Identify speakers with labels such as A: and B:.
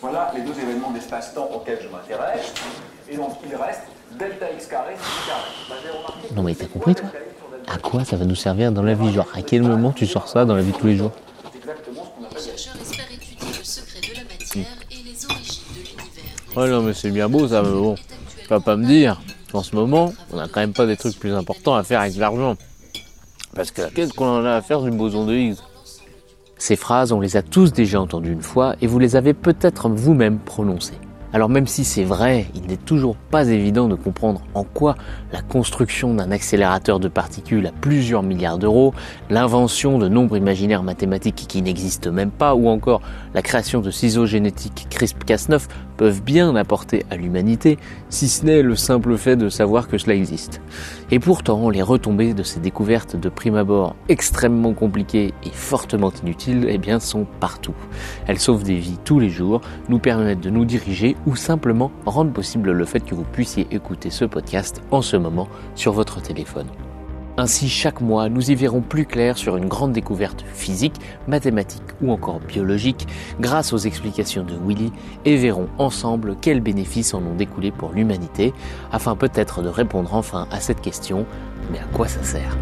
A: Voilà les deux événements d'espace-temps auxquels je m'intéresse. Et donc il reste delta x carré x carré. Remarqué
B: Non mais t'as compris toi À quoi ça va nous servir dans la vie Genre à quel moment tu sors ça dans la vie de tous les jours
A: C'est exactement ce qu'on appelle
C: Les chercheurs espèrent étudier le secret de la matière et les origines de l'univers.
B: Ouais non mais c'est bien beau ça, mais bon, tu vas pas me dire qu'en ce moment, on a quand même pas des trucs plus importants à faire avec l'argent. Parce que qu'est-ce qu'on en a à faire du boson de Higgs Ces phrases, on les a tous déjà entendues une fois et vous les avez peut-être vous-même prononcées. Alors même si c'est vrai, il n'est toujours pas évident de comprendre en quoi la construction d'un accélérateur de particules à plusieurs milliards d'euros, l'invention de nombres imaginaires mathématiques qui n'existent même pas, ou encore la création de ciseaux génétiques CRISPR-Cas9 peuvent bien apporter à l'humanité, si ce n'est le simple fait de savoir que cela existe. Et pourtant, les retombées de ces découvertes de prime abord extrêmement compliquées et fortement inutiles, eh bien, sont partout. Elles sauvent des vies tous les jours, nous permettent de nous diriger ou simplement rendent possible le fait que vous puissiez écouter ce podcast en ce moment sur votre téléphone. Ainsi, chaque mois, nous y verrons plus clair sur une grande découverte physique, mathématique ou encore biologique grâce aux explications de Willy et verrons ensemble quels bénéfices en ont découlé pour l'humanité afin peut-être de répondre enfin à cette question mais à quoi ça sert?